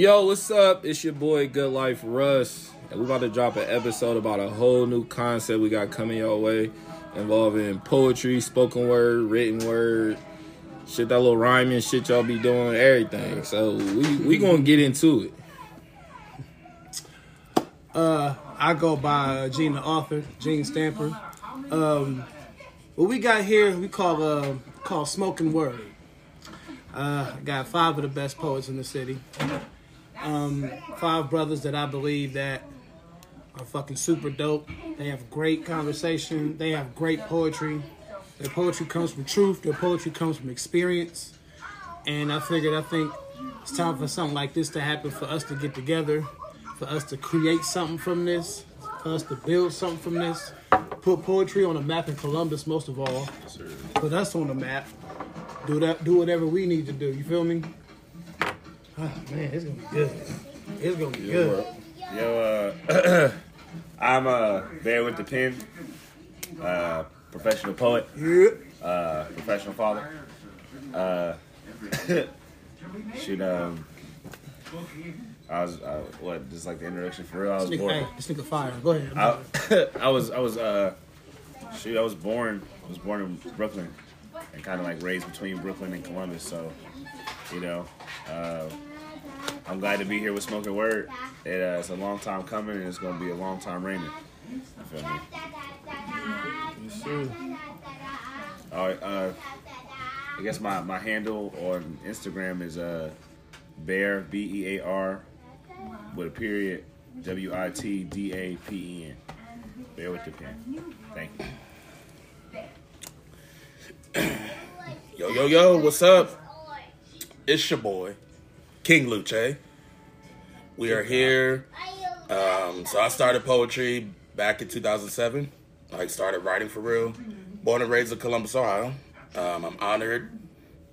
Yo, what's up? It's your boy Good Life Russ. And we about to drop an episode about a whole new concept we got coming your way involving poetry, spoken word, written word, shit that little rhyming shit y'all be doing, everything. So we we gonna get into it. Uh, I go by Gene the author, Gene Stamper. Um, what we got here, we call uh, call smoking word. Uh, got five of the best poets in the city. Um, five brothers that I believe that are fucking super dope. They have great conversation. They have great poetry. Their poetry comes from truth. Their poetry comes from experience. And I figured, I think it's time for something like this to happen for us to get together, for us to create something from this, for us to build something from this, put poetry on a map in Columbus, most of all. Put us on the map. Do that. Do whatever we need to do. You feel me? Oh, man, it's gonna be good. It's gonna be good. Yo, uh, I'm uh, Bear with the Pen, uh, professional poet, uh, professional father. Uh, shoot, um, I was, uh, what, just like the introduction for real? I was born. hey, this nigga fire. Go ahead. I, I was, I was, uh, shoot, I was born, I was born in Brooklyn and kind of like raised between Brooklyn and Columbus. So, you know, uh, I'm glad to be here with Smoking Word. It, uh, it's a long time coming and it's going to be a long time raining. You feel me? All right, uh, I guess my, my handle on Instagram is uh, Bear, B E A R, with a period, W I T D A P E N. Bear with the pen. Thank you. Yo, yo, yo, what's up? It's your boy, King Luche. We are here. Um, so I started poetry back in 2007. I started writing for real. Born and raised in Columbus, Ohio. Um, I'm honored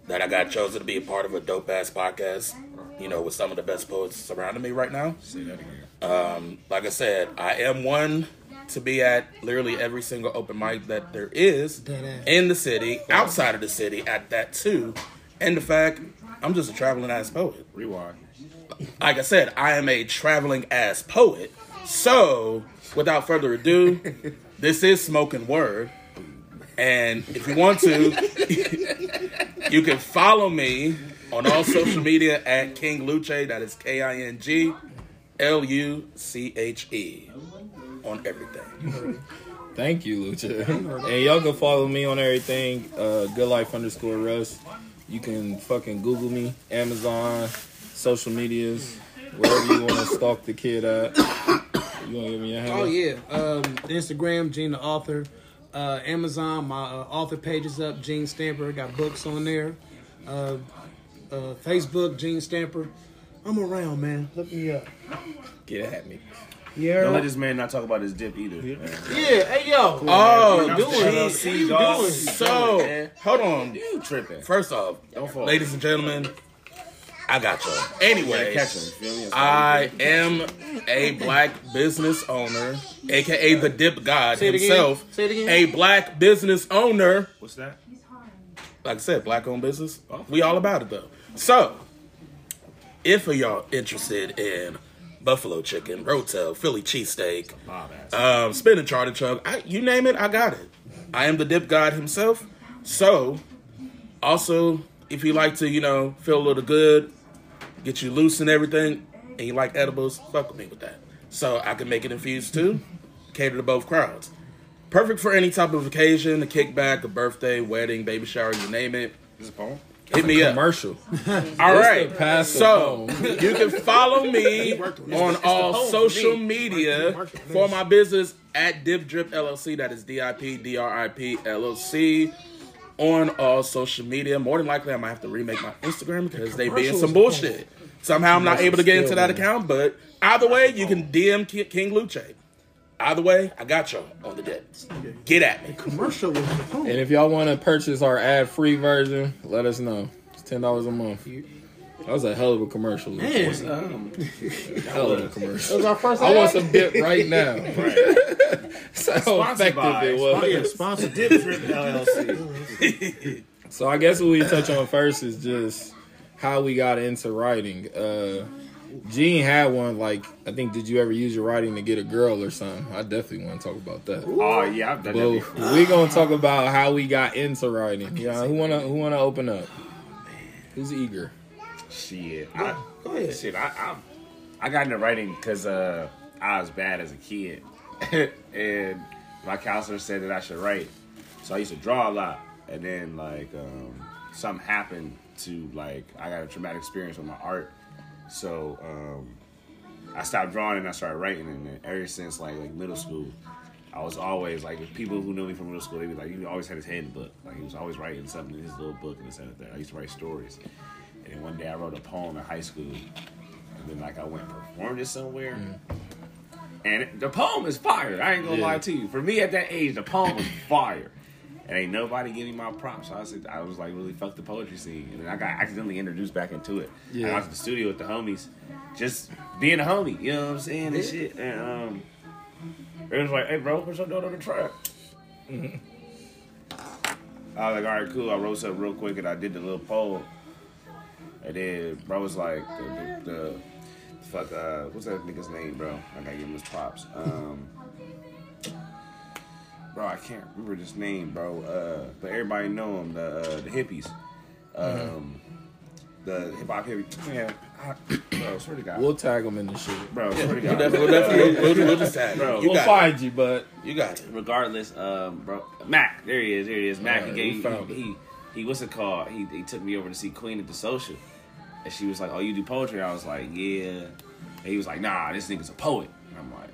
that I got chosen to be a part of a dope ass podcast, you know, with some of the best poets surrounding me right now. Say that again. Um, like I said, I am one to be at literally every single open mic that there is in the city, outside of the city, at that too. And the fact, I'm just a traveling ass poet. Rewind. Like I said, I am a traveling ass poet. So, without further ado, this is Smoking Word. And if you want to, you can follow me on all social media at King Luche. That is K I N G L U C H E on everything. Thank you, Lucha. and y'all can follow me on everything, uh, good life underscore Russ. You can fucking Google me, Amazon, social medias, wherever you want to stalk the kid at. You want to give me a hand? Oh yeah, um, Instagram, Gene the author. Uh, Amazon, my uh, author page is up. Gene Stamper got books on there. Uh, uh, Facebook, Gene Stamper. I'm around, man. Look me up. Get at me. Yeah. Don't let this man not talk about his dip either. man. yeah. Hey yo. Oh, Man, doing I'm it. saying, What you dog. doing? So, man. hold on. You tripping. First off, Don't fall. ladies and gentlemen, I got y'all. Anyway, Catch him. I am a black business owner, aka the Dip God Say himself. Say it again. A black business owner. What's that? Like I said, black owned business. Oh. We all about it though. So, if y'all interested in buffalo chicken, rotel, Philly cheesesteak, um, spinach artichoke, I, you name it, I got it. I am the dip god himself. So, also, if you like to, you know, feel a little good, get you loose and everything, and you like edibles, fuck with me with that. So I can make it infused too, cater to both crowds. Perfect for any type of occasion, a kickback, a birthday, wedding, baby shower, you name it. This is a poem? Hit me up. Commercial. All right. pass So you can follow me on It's all social me. media Worked on it. for my business at Dip Drip LLC. That is D I P D R I P LLC. On all social media. More than likely, I might have to remake my Instagram because they being some bullshit. Somehow I'm not able to get into that account, but either way, you can DM King Luche. Either way, I got y'all on the dip. Get at me. Commercial was the phone. And if y'all want to purchase our ad free version, let us know. It's ten dollars a month. That was a hell of a commercial. Lucha. Man, Hell of a that commercial. was our first. I want some dip right now. Right. That's how Sponsored effective by- it Oh, yeah, was. sponsored. Dip Drip LLC. So I guess what we touch on first is just how we got into writing. Uh, Gene had one. Like I think, did you ever use your writing to get a girl or something? I definitely want to talk about that. Oh yeah, I've done that before. we gonna talk about how we got into writing. Yeah, who wanna who wanna open up? Who's eager? Shit, I, Go ahead. shit, I, I, I got into writing because uh, I was bad as a kid, and my counselor said that I should write. So I used to draw a lot, and then like um, something happened to like I got a traumatic experience with my art, so um, I stopped drawing and I started writing, and ever since like like middle school. I was always like, if people who knew me from middle school, they'd be like, he always had his head in the book. Like, he was always writing something in his little book and this and that. I used to write stories. And then one day I wrote a poem in high school. And then, like, I went and performed it somewhere. And the poem is fire. I ain't gonna Yeah. lie to you. For me at that age, the poem was fire. And ain't nobody giving me my props. So I said, I was like, really fuck the poetry scene. And then I got accidentally introduced back into it. Yeah. And I was at the studio with the homies, just being a homie, you know what I'm saying? And shit. And, um, it was like, hey, bro, what's up doing on the track? I was like, all right, cool. I wrote up real quick and I did the little poem. And then bro was like, the, the, the fuck, uh, what's that nigga's name, bro? I gotta give him his props. Um, bro, I can't remember his name, bro. Uh, but everybody know him, the uh, the hippies. Um, the hip hop hippie. Man, I, bro, swear to God. We'll tag them in the shit. bro, swear to We'll God. definitely, we'll, definitely we'll, we'll, we'll just tag Bro, you. You we'll got find you, but it. You got it. regardless, um, bro, Mac, there he is, there he is. Mac, Alright, he we gave found he, it. he he what's it called? He he took me over to see Queen at the social, and she was like, "Oh, you do poetry?" I was like, "Yeah," and he was like, "Nah, this nigga's a poet." And I'm like,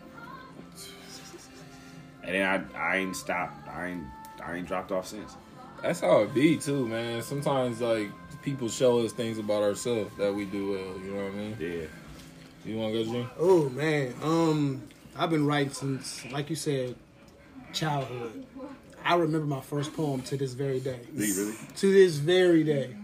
and then I I ain't stopped, I ain't I ain't dropped off since. that's how it be too, man. Sometimes like people show us things about ourselves that we do well. You know what I mean? Yeah, You want to go, Gene? Oh man, um, I've been writing since, like you said, childhood. I remember my first poem to this very day. do you really? To this very day.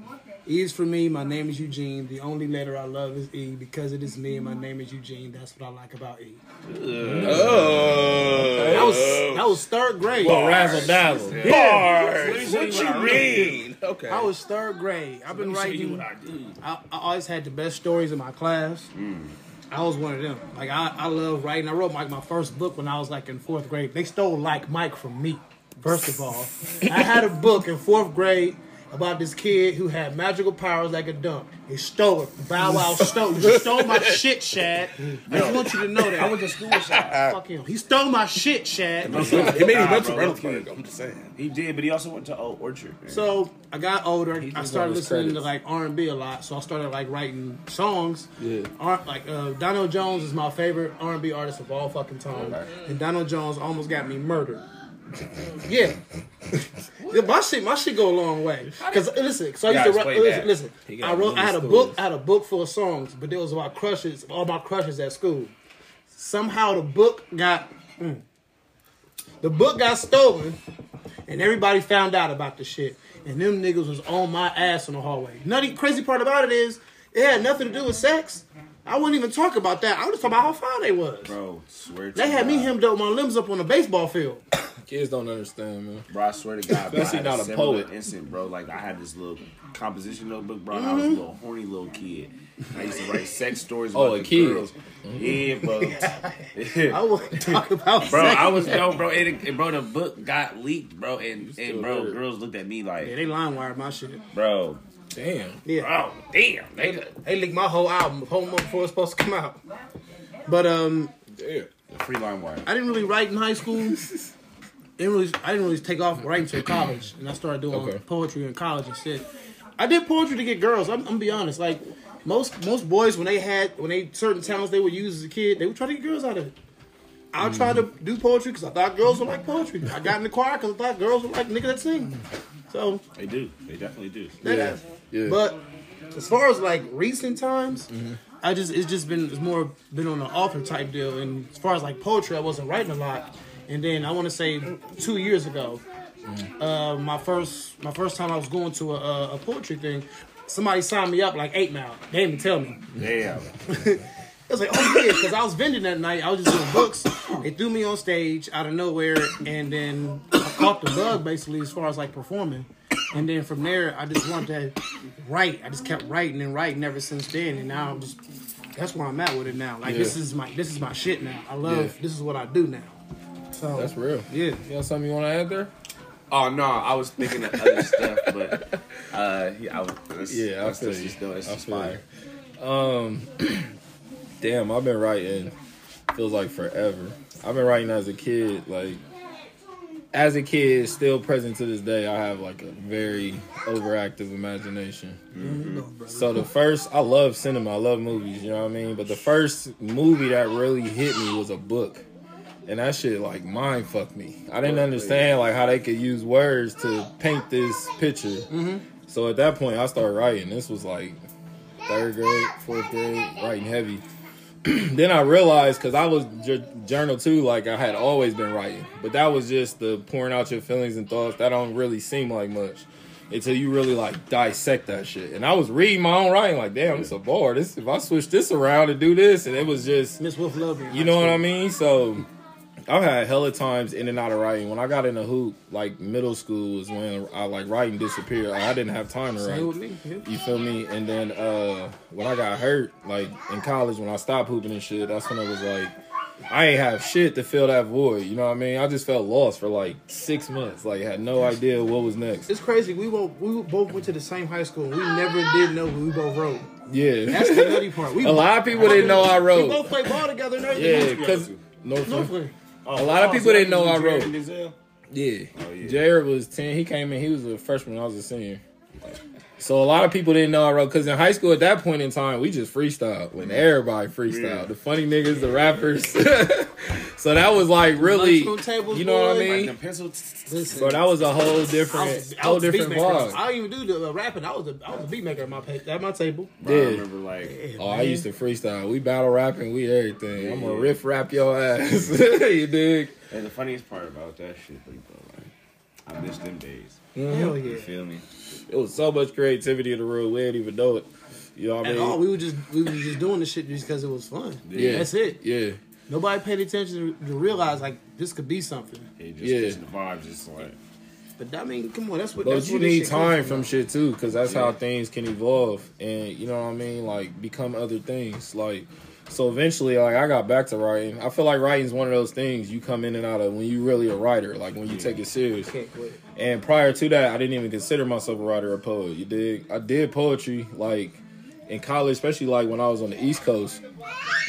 E is for me. My name is Eugene. The only letter I love is E because it is me and my name is Eugene. That's what I like about E. Oh. That was that was third grade. Razzle dazzle. Bars. What What you you mean? Okay. I was third grade. I've been Let me show you writing. what I do. I, I always had the best stories in my class. Mm. I was one of them. Like I, I love writing. I wrote like my first book when I was like in fourth grade. They stole like Mike from me. First of all, I had a book in fourth grade about this kid who had magical powers like a dunk. He stole it. Bow Wow stole. He stole my shit, Shad. I just want you to know that. I went to school with Shad. Fuck him. He stole my shit, Shad. He made he Nah, went to bro, Reynoldsburg. I'm just saying. He did, but he also went to Old Orchard. man. So I got older. I just started on his listening to credits. like R and B a lot. So I started like writing songs. Yeah. R- like uh, Donell Jones is my favorite R and B artist of all fucking time, Okay. and Donell Jones almost got me murdered. yeah. Yeah, my shit, my shit go a long way. Cause listen, so I used to write. Listen, listen. I wrote. I had a book. I had a book full of songs, but it was about crushes. All my crushes at school. Somehow the book got. mm. the book got stolen, and everybody found out about the shit. And them niggas was on my ass in the hallway. Nutty crazy part about it is it had nothing to do with sex. I wouldn't even talk about that. I was just talking about how fine they was. bro, swear to you. They had me hemmed up my limbs up on the baseball field. Kids don't understand, man. Bro, I swear to God, bro, I Especially had not a similar poet. Instant, bro. Like I had this little composition notebook, bro. and I was a little horny little kid. I used to write sex stories. Oh, about a the kid. Girls. Yeah, bro. I wouldn't talk about bro, sex. I was no, bro. And, and bro, the book got leaked, bro, and and bro, there. girls looked at me Yeah, like, they LimeWired my shit. bro, Damn. Yeah. bro, damn, nigga. They leaked my whole album, whole month before it's supposed to come out. But um, Damn. The free LimeWire. I didn't really write in high school. Didn't really, I didn't really take off writing till college, and I started doing Okay. poetry in college and shit. I did poetry to get girls. I'm, I'm gonna be honest. Like most most boys, when they had when they certain talents they would use as a kid, they would try to get girls out of it. I tried to mm. do poetry because I thought girls would like poetry. I got in the choir because I thought girls would like niggas that sing. So They do. They definitely do. Yeah. Yeah. But as far as like recent times, mm-hmm. I just it's just been it's more been on the author type deal. And as far as like poetry, I wasn't writing a lot. And then I want to say two years ago, uh, my first my first time I was going to a, a poetry thing, somebody signed me up like Eight Mile. They didn't even tell me. Damn. I was like, oh yeah, because I was vending that night. I was just doing books. They threw me on stage out of nowhere, and then I caught the bug basically as far as like performing. And then from there, I just wanted to write. I just kept writing and writing ever since then, and now I'm just that's where I'm at with it now. Like Yeah. this is my this is my shit now. I love Yeah. this is what I do now. So That's real. Yeah. You got something you want to add there? Oh no, I was thinking of other stuff, but uh, yeah, I was. Yeah, I that's feel just, you. just, it's I just feel fire. Um, damn, I've been writing. Feels like forever. I've been writing as a kid. Like, as a kid, still present to this day. I have like a very overactive imagination. Mm-hmm. So the first, I love cinema. I love movies. You know what I mean. But the first movie that really hit me was a book. And that shit like mind fucked me. I didn't understand like how they could use words to paint this picture. Mm-hmm. So at that point, I started writing. This was like third grade, fourth grade, writing heavy. then I realized because I was j- journal too, like I had always been writing, but that was just the pouring out your feelings and thoughts. That don't really seem like much until you really like dissect that shit. And I was reading my own writing, like, damn, it's a bar. This if I switch this around and do this, and it was just Miss Wolf love me. you know what I mean? So I've had hella times in and out of writing. When I got into hoop, like middle school is when I like writing disappeared. I didn't have time to write. me. Yeah. You feel me? And then uh when I got hurt, like in college when I stopped hooping and shit, that's when it was like I ain't have shit to fill that void. You know what I mean? I just felt lost for like six months. Like had no idea what was next. It's crazy. We both we both went to the same high school. We never did know who we both wrote. Yeah. That's the nutty part. We A lot of people didn't know I wrote. We both played ball together Yeah, because Northland. Northland. A lot of people didn't know I wrote. Yeah. Oh, yeah. Jared was 10. He came in, he was a freshman. I was a senior. So a lot of people didn't know I wrote because in high school at that point in time, we just freestyled. When everybody freestyled. Yeah. The funny niggas, the rappers. so that was like really, tables, you know what I boy. Like mean? them pencil. Listen, Bro, that was a whole I different, was, I whole was a beat different maker. vibe. I didn't even do the uh, rapping. I was a I was a beat maker at my at my table. Bro, I remember like Oh, I used to freestyle. We battle rapping, we everything. I'm gonna Yeah. riff rap your ass. you dig? and the funniest part about that shit, like, bro, like I miss them days. Mm-hmm. Hell You feel me? It was so much creativity in the room. We didn't even know it. You know what I At mean? all, we were just we were just doing the shit just because it was fun. yeah. That's it. Yeah. Nobody paid attention to, to realize like this could be something. It just Yeah. yeah. the vibes, just like But I mean, come on, that's what. But that's you where this need time from shit too, because that's how things can evolve, and you know what I mean, like become other things. Like, so eventually, like I got back to writing. I feel like writing is one of those things you come in and out of when you really a writer, like when you take it serious. Can't quit. And prior to that, I didn't even consider myself a writer or poet. You dig? I did poetry like in college, especially like when I was on the East Coast.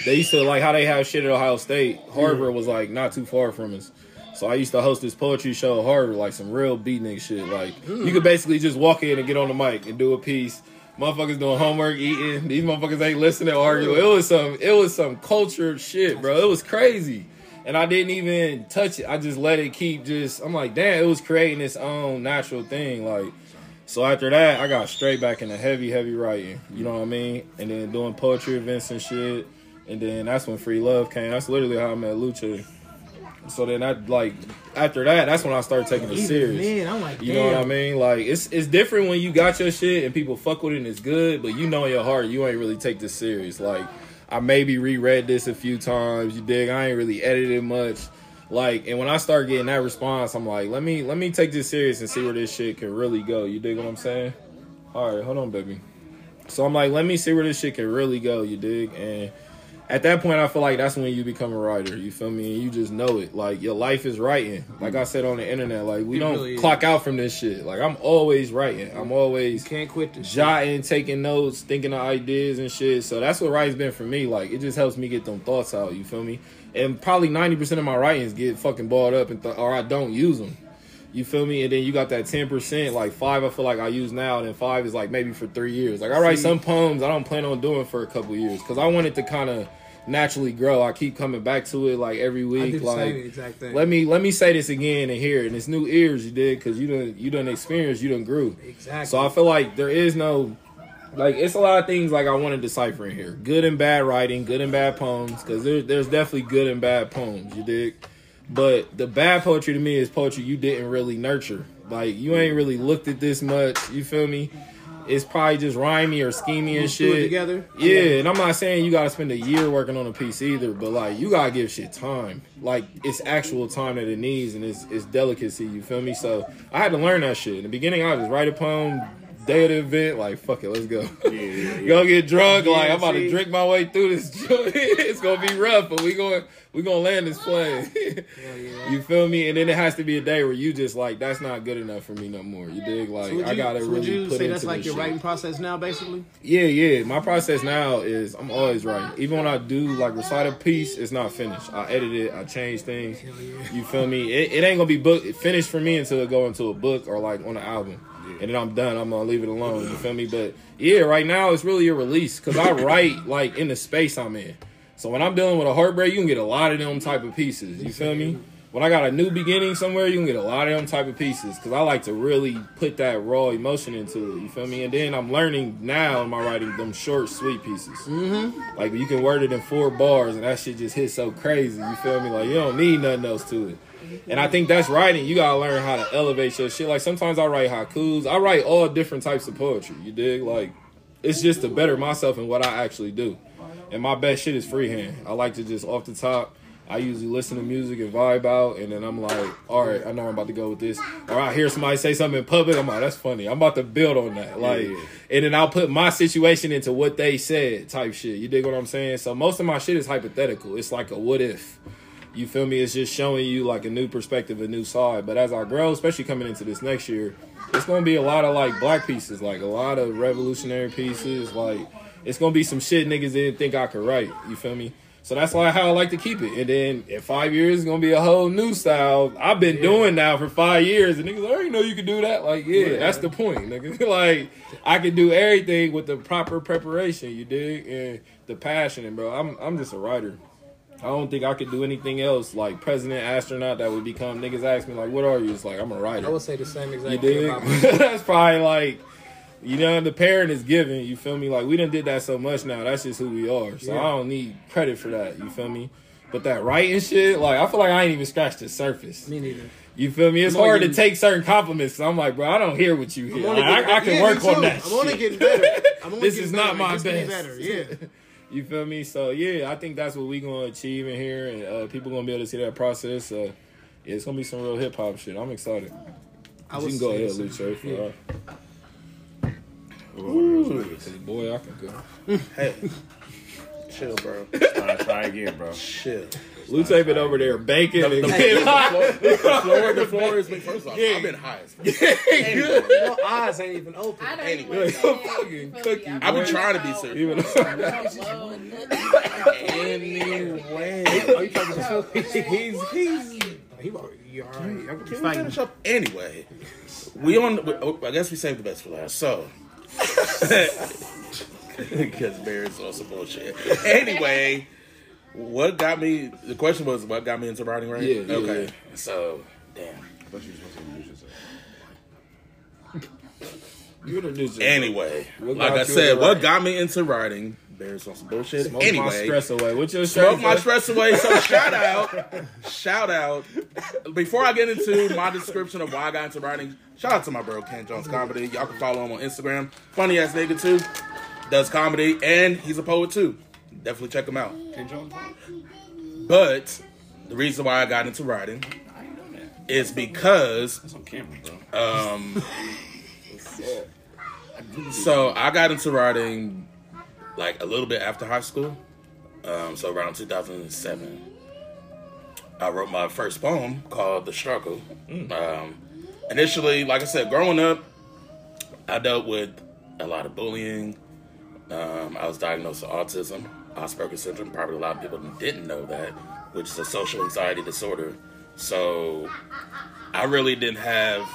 They used to like how they have shit at Ohio State. Harvard was like not too far from us. So I used to host this poetry show at Harvard, like some real beatnik shit. Like hmm. you could basically just walk in and get on the mic and do a piece. Motherfuckers doing homework, eating. These motherfuckers ain't listening, arguing. It was some, it was some cultured shit, bro. It was crazy, and I didn't even touch it. I just let it keep. Just I'm like, damn, it was creating its own natural thing. Like, so after that, I got straight back into heavy, heavy writing. You know what I mean? And then doing poetry events and shit. And then that's when Free Love came. That's literally how I met Lucha. So then I like after that, that's when I started taking it Even serious. then, I'm like, You know what I mean? Like it's it's different when you got your shit and people fuck with it and it's good, but you know in your heart you ain't really take this serious. Like I maybe reread this a few times. You dig? I ain't really edited much. Like and when I start getting that response, I'm like, let me let me take this serious and see where this shit can really go. You dig what I'm saying? All right, hold on, baby. So I'm like, let me see where this shit can really go. You dig? And at that point, I feel like that's when you become a writer. You feel me? And you just know it. Like your life is writing. Like I said on the internet, like we It don't really is. clock out from this shit. Like I'm always writing. I'm always Can't quit this. shit. jotting, taking notes, thinking of ideas and shit. So that's what writing's been for me. Like it just helps me get them thoughts out. You feel me? And probably ninety percent of my writings get fucking balled up, and th- or I don't use them. You feel me? And then you got that ten percent, like five. I feel like I use now, and then five is like maybe for three years. Like I write See- some poems I don't plan on doing for a couple years because I want it to kind of naturally grow. I keep coming back to it like every week. like same exact thing. let me let me say this again and hear it. And it's new ears you did because you done you done experience, you done grew. Exactly. So I feel like there is no like it's a lot of things like I want to decipher in here. Good and bad writing, good and bad poems, because there, there's definitely good and bad poems. You dig? But the bad poetry to me is poetry you didn't really nurture. Like you ain't really looked at this much. You feel me? It's probably just rhymey or schemey and shit. together? Yeah, and I'm not saying you gotta spend a year working on a piece either, but like you gotta give shit time. Like it's actual time that it needs and it's it's delicacy, you feel me? So I had to learn that shit. In the beginning I just write a poem, day of the event, like fuck it, let's go. Yeah, yeah, yeah. Gonna get drunk, like I'm about see? to drink my way through this joint. it's gonna be rough, but we going we gonna land this plane. You feel me? And then it has to be a day where you just like that's not good enough for me no more. You dig? Like So would I you, gotta so really would you put say into that's like this your shit. writing process now, basically? Yeah, yeah. My process now is I'm always writing. Even when I do like recite a piece, it's not finished. I edit it, I change things. You feel me? It, it ain't gonna be book finished for me until it go into a book or like on an album. And then I'm done. I'm gonna leave it alone. You feel me? But yeah, right now it's really a release because I write like in the space I'm in. So when I'm dealing with a heartbreak, you can get a lot of them type of pieces. You feel me? When I got a new beginning somewhere, you can get a lot of them type of pieces because I like to really put that raw emotion into it. You feel me? And then I'm learning now in my writing them short, sweet pieces. Mm-hmm. Like you can word it in four bars, and that shit just hits so crazy. You feel me? Like you don't need nothing else to it. And I think that's writing. You gotta learn how to elevate your shit. Like sometimes I write haikus. I write all different types of poetry. You dig? Like it's just to better myself in what I actually do. And my best shit is freehand. I like to just off the top. I usually listen to music and vibe out, and then I'm like, all right, I know I'm about to go with this. Or I hear somebody say something in public, I'm like, that's funny. I'm about to build on that. Like, yeah. and then I'll put my situation into what they said, type shit. You dig what I'm saying? So most of my shit is hypothetical. It's like a what if. You feel me? It's just showing you like a new perspective, a new side. But as I grow, especially coming into this next year, it's gonna be a lot of like black pieces, like a lot of revolutionary pieces. Like it's gonna be some shit niggas didn't think I could write. You feel me? So that's why how I like to keep it. And then in five years, it's gonna be a whole new style. I've been doing now for five years, and niggas, like, I didn't know you can do that. Like, yeah, that's the point, nigga. like, I can do everything with the proper preparation. You dig? And the passion, and bro, I'm I'm just a writer. I don't think I could do anything else like president, astronaut that would become niggas ask me like, what are you? It's like I'm a writer. I would say the same You exact about myself. That's probably like, you know, the parent is giving. You feel me? Like we done did that so much now. That's just who we are. So Yeah. I don't need credit for that. You feel me? But that writing shit, like I feel like I ain't even scratched the surface. Me neither. You feel me? It's I'm hard to take certain compliments. i I'm like, bro, I don't hear what you hear. only I, I can yeah, work on that. I'm only getting better. I'm only this getting is not my to be better. Yeah. You feel me? So yeah, I think that's what we gonna achieve in here, and uh, people gonna be able to see that process. Uh, yeah, it's gonna be some real hip hop shit. I'm excited. I you would can go ahead, the Luce. same. For, Yeah. uh, Ooh. Boy, I can go. Hey, chill, bro. Try, try again, bro. Chill. Luce been over there banking. The, and the, the floor, the floor is me. First off, I've been high as fuck. Your eyes ain't even open. I don't Anyway, even I'm fucking cookie. I've been trying to be about- serious. Even Anyway. Oh, you talking to He's he's he's he you all right. I'm Can we finish up anyway? We on. we- oh, I guess we saved the best for last. So, because Barry's on some bullshit. Anyway, what got me? The question was, what got me into writing? Right? Yeah, yeah, okay. yeah. So, damn. I thought you were supposed to introduce yourself. you introduce yourself. Anyway, What like I said, what writing? got me into writing? Bears on some bullshit. Smoke anyway, my stress away. What's your Smoke shirt my say? stress away. So shout out, shout out. Before I get into my description of why I got into writing, shout out to my bro Ken Jones Comedy. Y'all can follow him on Instagram. Funny ass nigga too. Does comedy and he's a poet too. Definitely check them out. But the reason why I got into writing I ain't know that. is because That's on camera, bro. um so I got into writing like a little bit after high school. Um, so around 2007, I wrote my first poem called "The Struggle." Um, initially, like I said, growing up, I dealt with a lot of bullying. Um, I was diagnosed with autism, Asperger's syndrome. Probably a lot of people didn't know that, which is a social anxiety disorder. So I really didn't have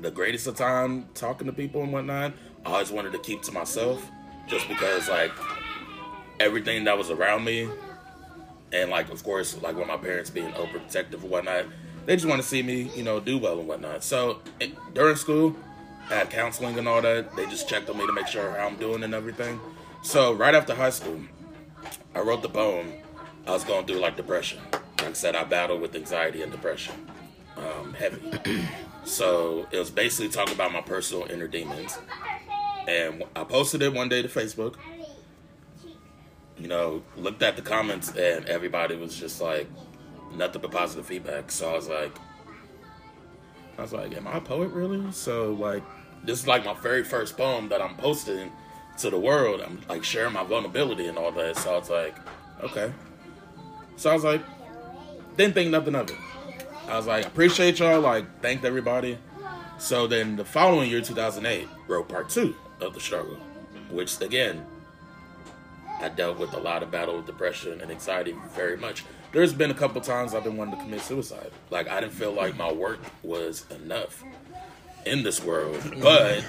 the greatest of time talking to people and whatnot. I always wanted to keep to myself just because like everything that was around me and like of course like with my parents being overprotective and whatnot, they just want to see me, you know, do well and whatnot. So during school, I had counseling and all that. They just checked on me to make sure how I'm doing and everything. So right after high school, I wrote the poem. I was going through like depression. Like I said, I battled with anxiety and depression, um, heavy. So it was basically talking about my personal inner demons. And I posted it one day to Facebook. You know, looked at the comments and everybody was just like nothing but positive feedback. So I was like, I was like, am I a poet really? So like this is like my very first poem that I'm posting to the world. I'm like sharing my vulnerability and all that. So I was like, okay. So I was like, didn't think nothing of it. I was like, appreciate y'all. Like, thanked everybody. So then the following year, 2008, wrote part two of the struggle, which again, I dealt with a lot of battle with depression and anxiety very much. There's been a couple times I've been wanting to commit suicide. Like I didn't feel like my work was enough in this world. But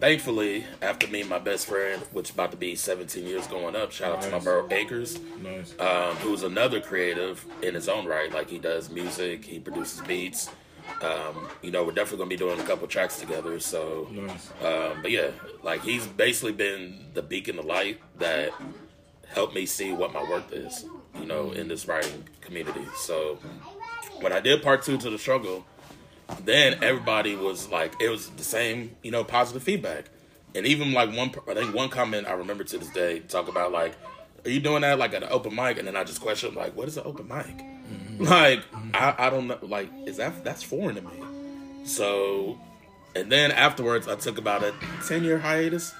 thankfully, after meeting my best friend, which about to be 17 years going up, shout out to my bro Acres, Nice. um, who's another creative in his own right. Like he does music, he produces beats. Um, you know, we're definitely gonna be doing a couple tracks together. So, Nice. um, but yeah, like he's basically been the beacon of light that helped me see what my worth is. You know, in this writing community. So, when I did part two to the struggle, then everybody was like, it was the same, you know, positive feedback. And even like one, I think one comment I remember to this day talk about like, are you doing that like at an open mic? And then I just questioned like, what is an open mic? Mm-hmm. Like, I, I don't know. Like, is that that's foreign to me? So, and then afterwards, I took about a ten year hiatus.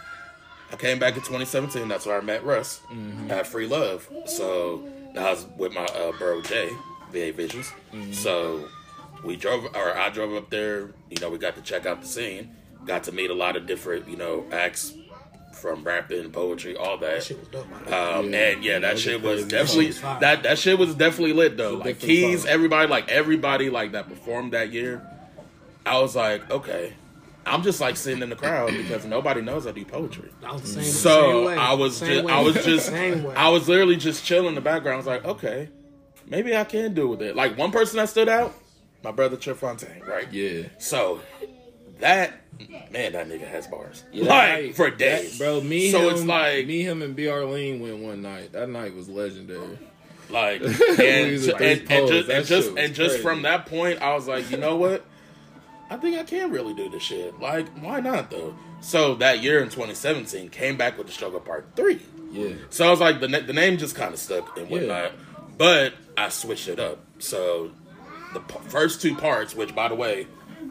I came back in 2017. That's where I met Russ mm-hmm. at Free Love. So I was with my uh, bro Jay, VA Visions. Mm-hmm. So we drove, or I drove up there. You know, we got to check out the scene. Got to meet a lot of different, you know, acts from rapping, poetry, all that. Shit was dope, man. Um, Yeah. and yeah, that Those shit was definitely That that that shit was definitely lit though. It's Like keys, vibe. everybody, like everybody, like that performed that year. I was like, okay, I'm just like sitting in the crowd because nobody knows I do poetry. I was the same, So same way. I was Same just, way. I was just, Same way. I was literally just chilling in the background. I was like, okay, maybe I can do with it. Like one person that stood out, my brother Chip Fontaine, right? Yeah. So that man, that nigga has bars, Yeah, like night- for days, that- bro. Me, So him, it's like, me, him, and B. Arlene went one night. That night was legendary. like, and, was and, oh, and, just, and just, and just from that point, I was like, you know what? I think I can really do this shit. Like, why not though? So that year in 2017, came back with the struggle part three. Yeah. So I was like, the, the name just kind of stuck and whatnot. But I switched it up. So the p- first two parts, which by the way,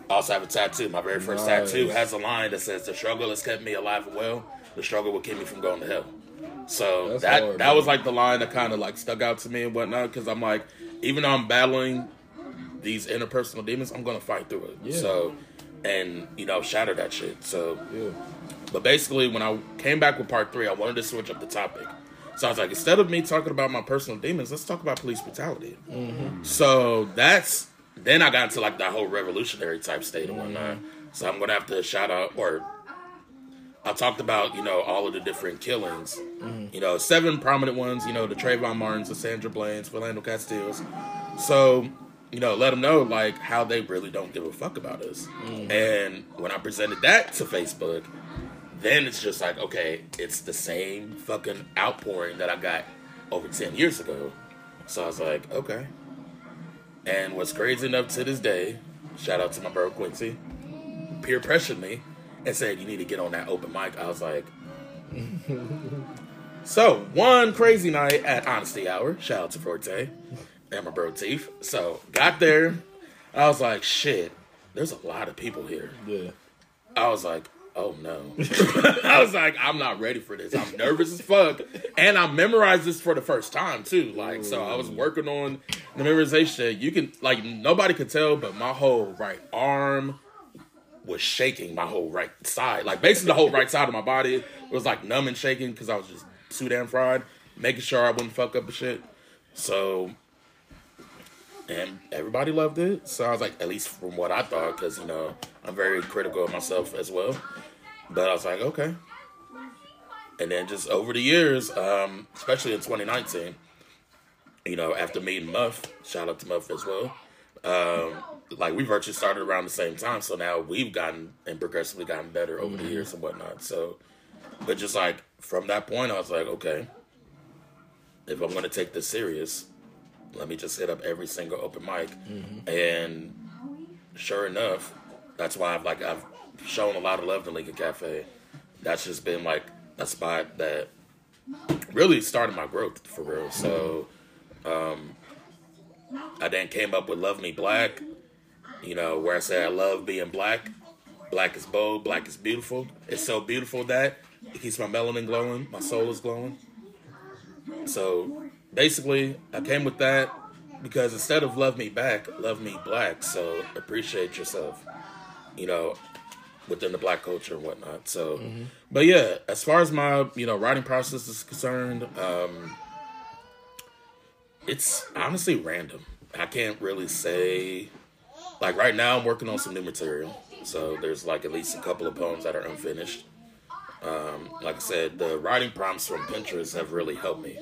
I also have a tattoo. My very first Nice. tattoo has a line that says, "The struggle has kept me alive and well. The struggle will keep me from going to hell." So That's that hard, that man. was like the line that kind of like stuck out to me and whatnot. Because I'm like, even though I'm battling these interpersonal demons, I'm gonna fight through it. Yeah. So, and you know, shatter that shit. So Yeah. but basically, when I came back with part three, I wanted to switch up the topic. So I was like, instead of me talking about my personal demons, let's talk about police brutality. Mm-hmm. So that's then I got into like that whole revolutionary type state and whatnot. Mm-hmm. So I'm gonna have to shout out or I talked about you know all of the different killings, mm-hmm. you know seven prominent ones, you know the Trayvon Martins, the Sandra Blands, Philando Castillos. So you know let them know like how they really don't give a fuck about us. And when I presented that to Facebook, then it's just like okay, it's the same fucking outpouring that I got over ten years ago. So I was like, okay. And what's crazy enough to this day, shout out to my bro Quincy, peer pressured me and said, You need to get on that open mic. I was like, So, one crazy night at Honesty Hour, shout out to Forte and my bro Teeth. So, got there. I was like, Shit, there's a lot of people here. Yeah. I was like, oh no. I was like, I'm not ready for this. I'm nervous as fuck. And I memorized this for the first time too. Like, so I was mm. working on the memorization. You can like nobody could tell, but my whole right arm was shaking my whole right side. Like basically the whole right side of my body was like numb and shaking because I was just too damn fried, making sure I wouldn't fuck up and shit. So and everybody loved it. So I was like, at least from what I thought, because you know I'm very critical of myself as well. But I was like, okay. And then just over the years, um, especially in 2019, you know, after meeting Muff, shout out to Muff as well. Um, like we virtually started around the same time, so now we've gotten and progressively gotten better over the years and whatnot. So, but just like from that point, I was like, okay, if I'm gonna take this serious, let me just hit up every single open mic. And sure enough, that's why I've like I've shown a lot of love to Lincoln Cafe. That's just been like a spot that really started my growth for real. So um I then came up with Love Me Black, you know, where I say I love being black. Black is bold, black is beautiful. It's so beautiful that it keeps my melanin glowing, my soul is glowing. So basically, I came with that because instead of love me back, love me black. So appreciate yourself, you know, within the black culture and whatnot. So, but yeah, as far as my you know writing process is concerned, um, it's honestly random. I can't really say. Like right now, I'm working on some new material. So there's like at least a couple of poems that are unfinished. Um, like I said, the writing prompts from Pinterest have really helped me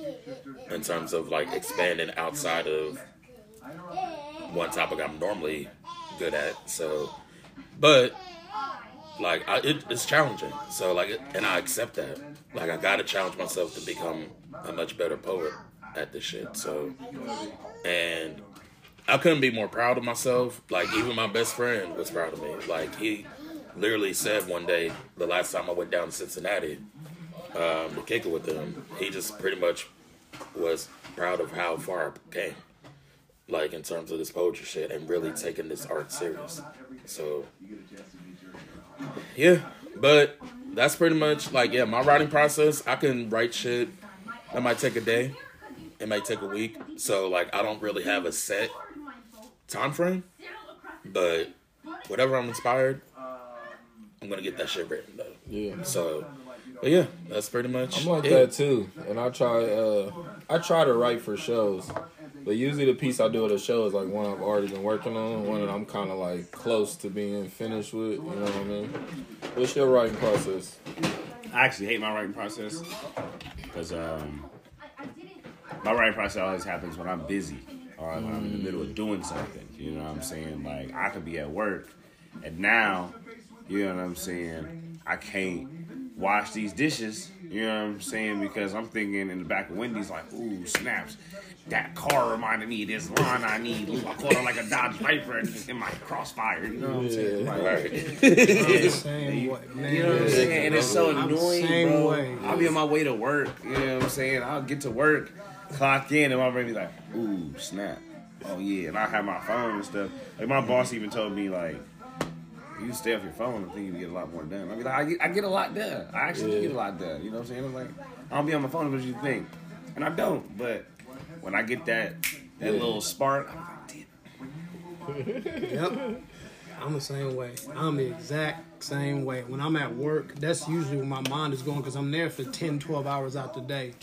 in terms of like expanding outside of one topic I'm normally good at. So, but like I, it, it's challenging. So like, and I accept that. Like I gotta challenge myself to become a much better poet at this shit. So, and I couldn't be more proud of myself. Like even my best friend was proud of me. Like he literally said one day, the last time I went down to Cincinnati um, to kick it with him, he just pretty much was proud of how far I came. Like in terms of this poetry shit and really taking this art serious. So yeah, but that's pretty much like yeah, my writing process. I can write shit. That might take a day. It might take a week. So like I don't really have a set time frame. But whatever I'm inspired, I'm gonna get that shit written though. Yeah. So, but yeah, that's pretty much. I'm like it. that too, and I try. Uh, I try to write for shows, but usually the piece I do at a show is like one I've already been working on, one that I'm kind of like close to being finished with. You know what I mean? What's your writing process? I actually hate my writing process because um, my writing process always happens when I'm busy or when I'm in the middle of doing something. You know what I'm saying? Like I could be at work, and now, you know what I'm saying? I can't wash these dishes. You know what I'm saying? Because I'm thinking in the back of Wendy's, like, ooh, snaps. That car reminded me of this line I need. Ooh, I caught her like a Dodge Viper in my crossfire. You know what I'm saying? Like, I'm the same way, man. you know what I'm saying? And it's so annoying, same bro. way. I'll be on my way to work. You know what I'm saying? I'll get to work, clock in, and my brain be like, "Ooh, snap! Oh yeah!" And I have my phone and stuff. Like my boss even told me, like, "You stay off your phone, I think you get a lot more done." I mean, I get, I get a lot done. I actually Yeah. get a lot done. You know what I'm saying? Like, I don't be on my phone as much as you think, and I don't. But when I get that that Yeah. little spark, I'm like, "Damn." Yep. I'm the same way. I'm the exact same way. When I'm at work, that's usually when my mind is going because I'm there for 10, 12 hours out the day.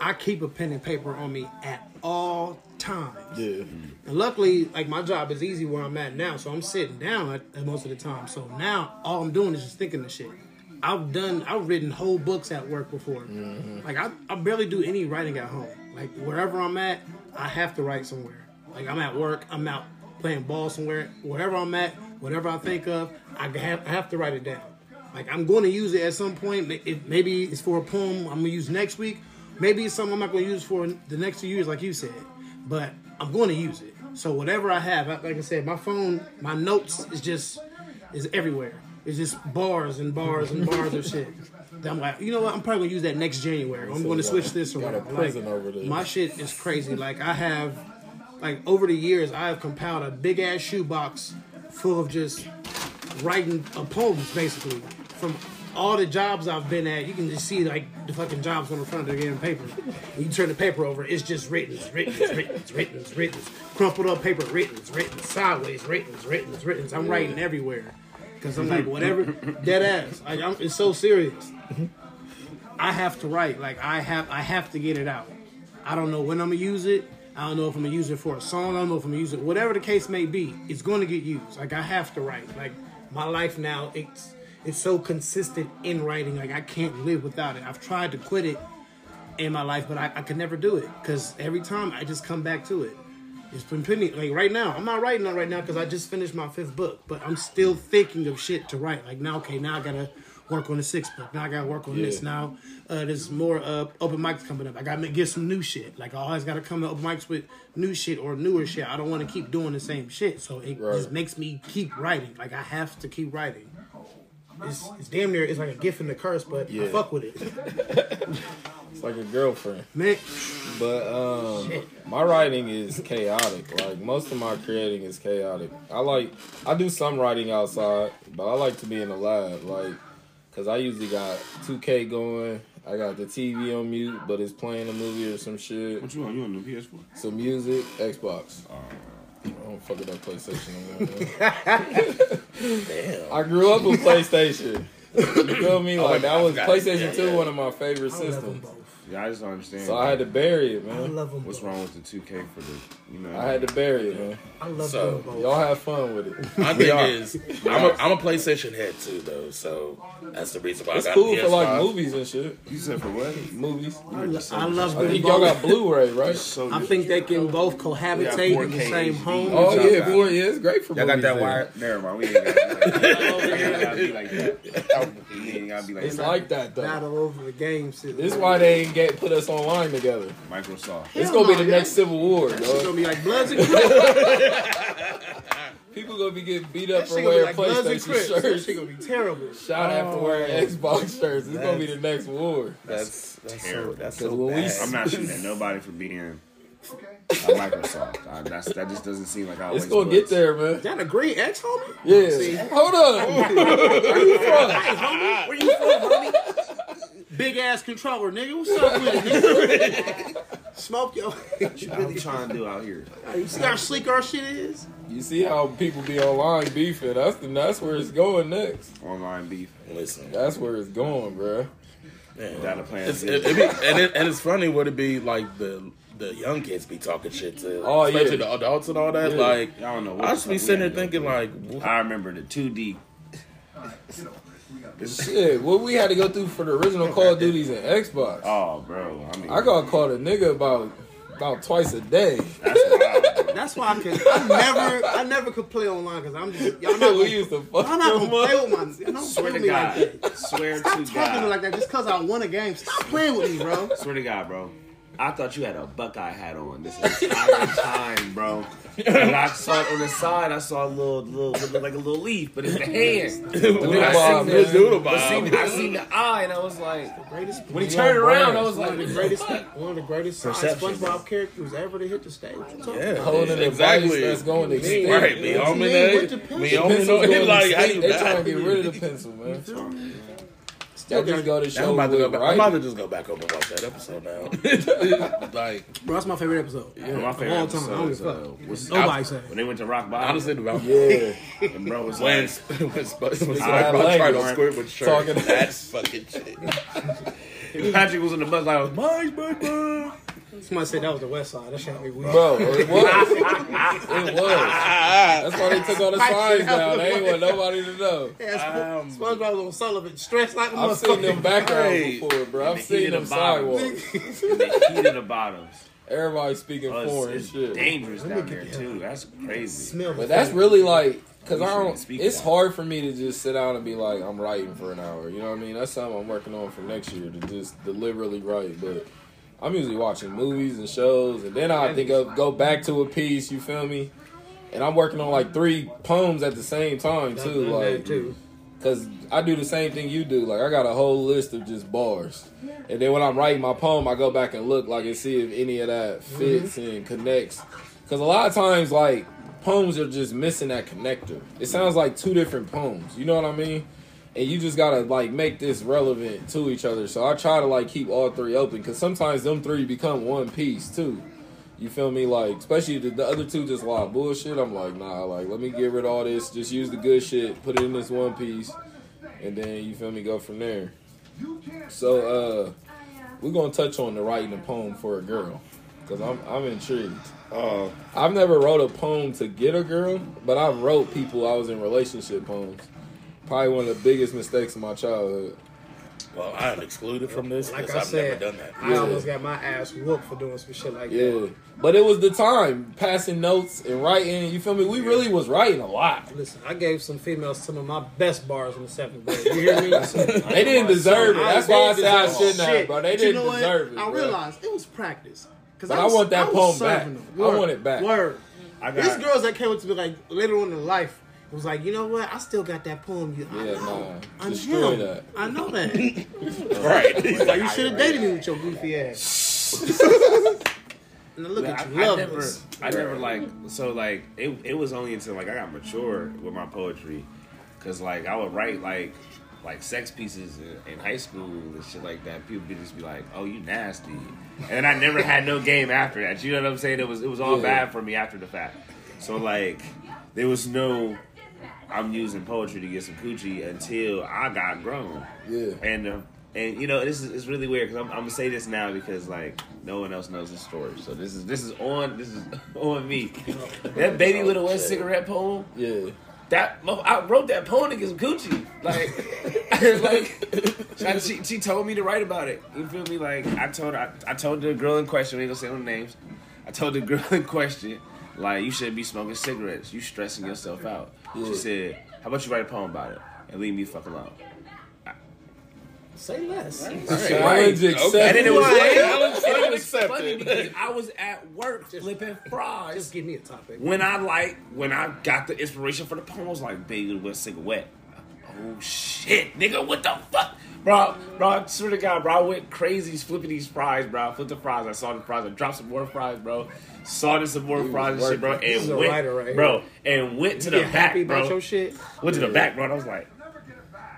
I keep a pen and paper on me at all times. Yeah. Mm-hmm. And luckily, like my job is easy where I'm at now, so I'm sitting down at, at most of the time. So now all I'm doing is just thinking of shit. I've done, I've written whole books at work before. Mm-hmm. Like I, I barely do any writing at home. Like wherever I'm at, I have to write somewhere. Like I'm at work, I'm out playing ball somewhere. Wherever I'm at, whatever I think of, I have, I have to write it down. Like I'm going to use it at some point. It, maybe it's for a poem I'm gonna use next week. Maybe it's something I'm not gonna use for the next two years, like you said. But I'm going to use it. So whatever I have, like I said, my phone, my notes is just is everywhere. It's just bars and bars and bars of shit. That I'm like, you know what? I'm probably gonna use that next January. I'm So going to switch got- this around. Like, over there. my shit is crazy. Like I have, like over the years, I have compiled a big ass shoebox full of just writing uh, poems, basically from all the jobs I've been at. You can just see like the fucking jobs on the front of the damn paper. You turn the paper over, it's just written, it's written, it's written, it's written, it's written, crumpled up paper, written, it's written, sideways, written, it's written, it's written. I'm writing everywhere because I'm like whatever, dead ass. Like I'm, it's so serious. I have to write. Like I have I have to get it out. I don't know when I'm gonna use it. I don't know if I'm gonna use it for a song. I don't know if I'm gonna use it. Whatever the case may be, it's gonna get used. Like I have to write. Like my life now, it's it's so consistent in writing. Like I can't live without it. I've tried to quit it in my life, but I, I can never do it because every time I just come back to it. It's been pretty like right now. I'm not writing on right now because I just finished my fifth book, but I'm still thinking of shit to write. Like now, okay, now I gotta work on the sixth book. Now I gotta work on Yeah. this. Now uh, there's more uh, open mics coming up. I gotta get some new shit. Like I always gotta come to open mics with new shit or newer shit. I don't want to keep doing the same shit, so it Right. just makes me keep writing. Like I have to keep writing. It's, it's damn near it's like a gift and a curse, but I fuck with it. It's like a girlfriend. Man, But um, my writing is chaotic. Like most of my creating is chaotic. I like I do some writing outside, but I like to be in the lab. Like, cause I usually got 2K going. I got the TV on mute, but it's playing a movie or some shit. What you on? You on the PS4? Some music, Xbox. I don't fuck with that PlayStation no more. Damn. I grew up with PlayStation. You feel me? Oh, Like wait, that I was. PlayStation Yeah, 2, yeah. one of my favorite I love them systems. Both. Yeah, I just don't understand. So I had to bury it, I man. love them What's both. wrong with the 2K for the, you know? I had to bury it, man. I love So, them both. Y'all have fun with it. My We thing is, I'm a, I'm a PlayStation head too, though. So that's the reason why It's I got cool PS5. for like movies and shit. You said for what? Movies. I, lo- I love I them think y'all got Blu-ray, right? So I think they can both cohabitate in the 4K same HD. home. Oh Y'all yeah, boy, yeah, it's great for Y'all got that wire? Never mind. We ain't gotta be like that. We ain't be like that. We ain't gotta be like It's like that though. Battle over the game city. This is why they ain't get put us online together. Microsoft. It's gonna be the yeah. next Civil War, That shit gonna be like Bloods and Crips. People gonna be getting beat up That for shit gonna wearing like PlayStation Crips. That shirts, shit gonna be terrible. shot at for wearing oh. Xbox shirts. It's gonna be the next war. That's that's so terrible. that's Cause so bad. I'm not shooting at nobody for being a Microsoft. I, that's, that just doesn't seem like how It's gonna get there, man. Is that a green X, homie? Yeah. See? Hold on. Where you from? Hey, homie, where you from, homie? Big ass controller, nigga. What's up with it, nigga? Smoke yo. What you really trying to do out here? you see how sleek our shit is? You see how people be online beefing? That's the that's where it's going next. Online beef. Listen, That's where it's going, bruh. man. Data plan. It's, it, it be, and, it, and it's funny would it be like the the young kids be talking shit to, Oh, yeah. especially the adults and all that. Yeah. Like, Y'all don't know what I the just be sitting there had to go thinking through. like, I remember the 2D. Shit, what we had to go through for the original Call of Duties and Xbox. Oh, bro. I mean, I got called a nigga about about twice a day. That's wild. bro. That's why I can. I never, I never could play online because I'm just y'all not we gonna, used to fuck y'all not gonna play up. with my. Don't Swear play to me God. like that. Swear Stop to talking to me God. like that just because I won a game. Stop playing with me, bro. Swear to God, bro. I thought you had a Buckeye hat on this entire time, bro. And I saw it on the side. I saw a little, little, it looked like a little leaf, but it's the hand. Doodle I Bob, seen man. the- Doodle But see, Bob. I seen the eye, and I was like, Greatest. when he turned around, brand. I was One like, the greatest, one of the greatest Perception, SpongeBob characters ever to hit the stage. What you talking Yeah. Holding a exactly. device that's going to extinct. Right, me What on you me, mean? they- With the pencil? me The on me, pencil's no, going like, how extinct. you They got trying to it? get rid of the pencil, man. That just go to I'm show about to go back. I'm about to just go back over and watch that episode now. like, Bro, that's my favorite episode. Yeah, my favorite all time. I don't episode is, give a uh, fuck. was- Nobody said. when they went to Rock Bottom, honestly, about Yeah. and bro was when like, when when SpongeBob that tried to language. squirt with shirt, Talking- that's fucking shit. Patrick was in the bus, like, my SpongeBob. Somebody said that was the West Side. That shit me weird. Bro, it was. It was. That's why they took all the signs down. They ain't want nobody to know. Yeah, Um, Sp- SpongeBob was on Sullivan, stretched like a I've seen them motherfucker. backgrounds Right. before, bro. I've the seen them the sidewalks. In the heat of the bottoms. Everybody speaking Oh, foreign it's shit. dangerous down there too. That's crazy. Smell But that's really like, cause I don't. speak It's hard for me to just sit down and be like, I'm writing for an hour. You know what I mean? That's something I'm working on for next year to just deliberately write. But I'm usually watching movies and shows, and then I think of go back to a piece. You feel me? And I'm working on like three poems at the same time too. Like, too. Cause I do the same thing you do. Like I got a whole list of just bars, and then when I'm writing my poem, I go back and look like and see if any of that mm-hmm. fits and connects. Cause a lot of times, like poems are just missing that connector. It sounds like two different poems. You know what I mean? And you just gotta like make this relevant to each other. So I try to like keep all three open. Cause sometimes them three become one piece too. You feel me? Like, especially the, the other two just a lot of bullshit. I'm like, nah, like, let me get rid of all this. Just use the good shit, put it in this one piece, and then, you feel me, go from there. So, uh, we're gonna touch on the writing a poem for a girl. Cause I'm, I'm intrigued. uh, I've never wrote a poem to get a girl, but I wrote people I was in relationship poems. Probably one of the biggest mistakes of my childhood. well, I am excluded from this Like because I I've said, never done that. I Yeah. almost got my ass whooped for doing some shit like Yeah. that. But it was the time, passing notes and writing, you feel me? We really was writing a lot. Listen, I gave some females some of my best bars in the seventh grade. You hear me? They didn't deserve it. That's why I said I shouldn't have, bro. They didn't know what? deserve it. I realized it was practice. Cause But I was- want that was poem back. them. I want it back. Word. I There's got girls that came up to me like later on in life. Was like, you know what? I still got that poem. You, I know. nah. I'm Destroy him. that. I know that. Right. He's like, you should have dated me with your goofy ass. and look I, at you, I love never, this. I never like so like it. It was only until like I got mature with my poetry, cause like I would write like like sex pieces in, in high school and shit like that. People would just be like, "Oh, you nasty," and I never had no game after that. You know what I'm saying? It was it was all Yeah. bad for me after the fact. So like there was no. I'm using poetry to get some coochie until I got grown. Yeah. And uh, and you know this is it's really weird because I'm, I'm gonna say this now because like no one else knows this story. So this is this is on this is on me. That baby with a wet cigarette poem. Yeah. That I wrote that poem to get some coochie. Like like she, she told me to write about it. You feel me? Like I told her I, I told the girl in question. We ain't gonna say no names. I told the girl in question like you shouldn't be smoking cigarettes. You stressing yourself out. Yeah. She said, "How about you write a poem about it and leave me fuck alone." Say less. Challenge accepted. And then it was, Right. and it was funny because I was at work flipping fries. Just give me a topic. when I like when I got the inspiration for the poem, I was like, "Baby, with cigarette." Oh shit, nigga, what the fuck, bro? Bro, I swear to God, bro, I went crazy flipping these fries, bro. I flipped the fries. I saw the fries. I dropped some more fries, bro. Saw some more fries and shit, bro. And This is a went, writer right bro, and went to the back, happy about bro. your shit. Went to the back, bro. And I was like,